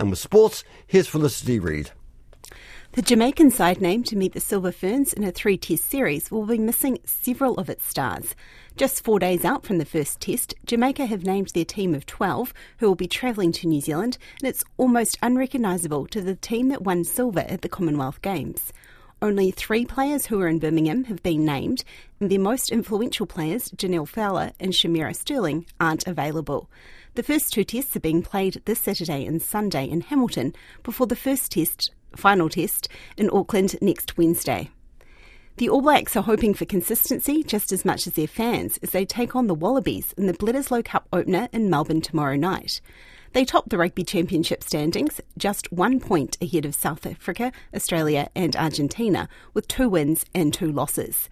And with sports, here's Felicity Reid. The Jamaican side named to meet the Silver Ferns in a three test series will be missing several of its stars. Just four days out from the first test, Jamaica have named their team of 12 who will be travelling to New Zealand, and it's almost unrecognisable to the team that won silver at the Commonwealth Games. Only three players who are in Birmingham have been named, and their most influential players, Jhaniele Fowler and Shamera Sterling, aren't available. The first two tests are being played this Saturday and Sunday in Hamilton before the first test final test in Auckland next Wednesday. The All Blacks are hoping for consistency just as much as their fans as they take on the Wallabies in the Bledisloe Cup opener in Melbourne tomorrow night. They top the Rugby Championship standings, just one point ahead of South Africa, Australia, and Argentina, with two wins and two losses.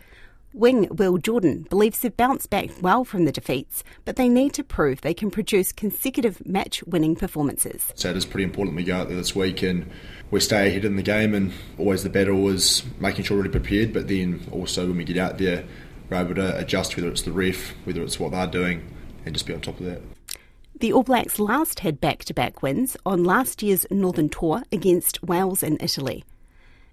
Wing Will Jordan believes they've bounced back well from the defeats, but they need to prove they can produce consecutive match winning performances. So it is pretty important we go out there this week and we stay ahead in the game. And always the battle is making sure we're really prepared, but then also when we get out there, we're able to adjust whether it's the ref, whether it's what they're doing, and just be on top of that. The All Blacks last had back to back wins on last year's Northern Tour against Wales and Italy.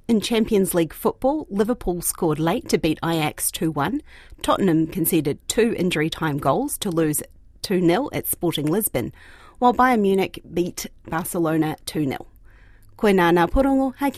In Champions League football, Liverpool scored late to beat Ajax 2 1. Tottenham conceded two injury time goals to lose 2 0 at Sporting Lisbon, while Bayern Munich beat Barcelona 2 0. Koe nā porongo, hei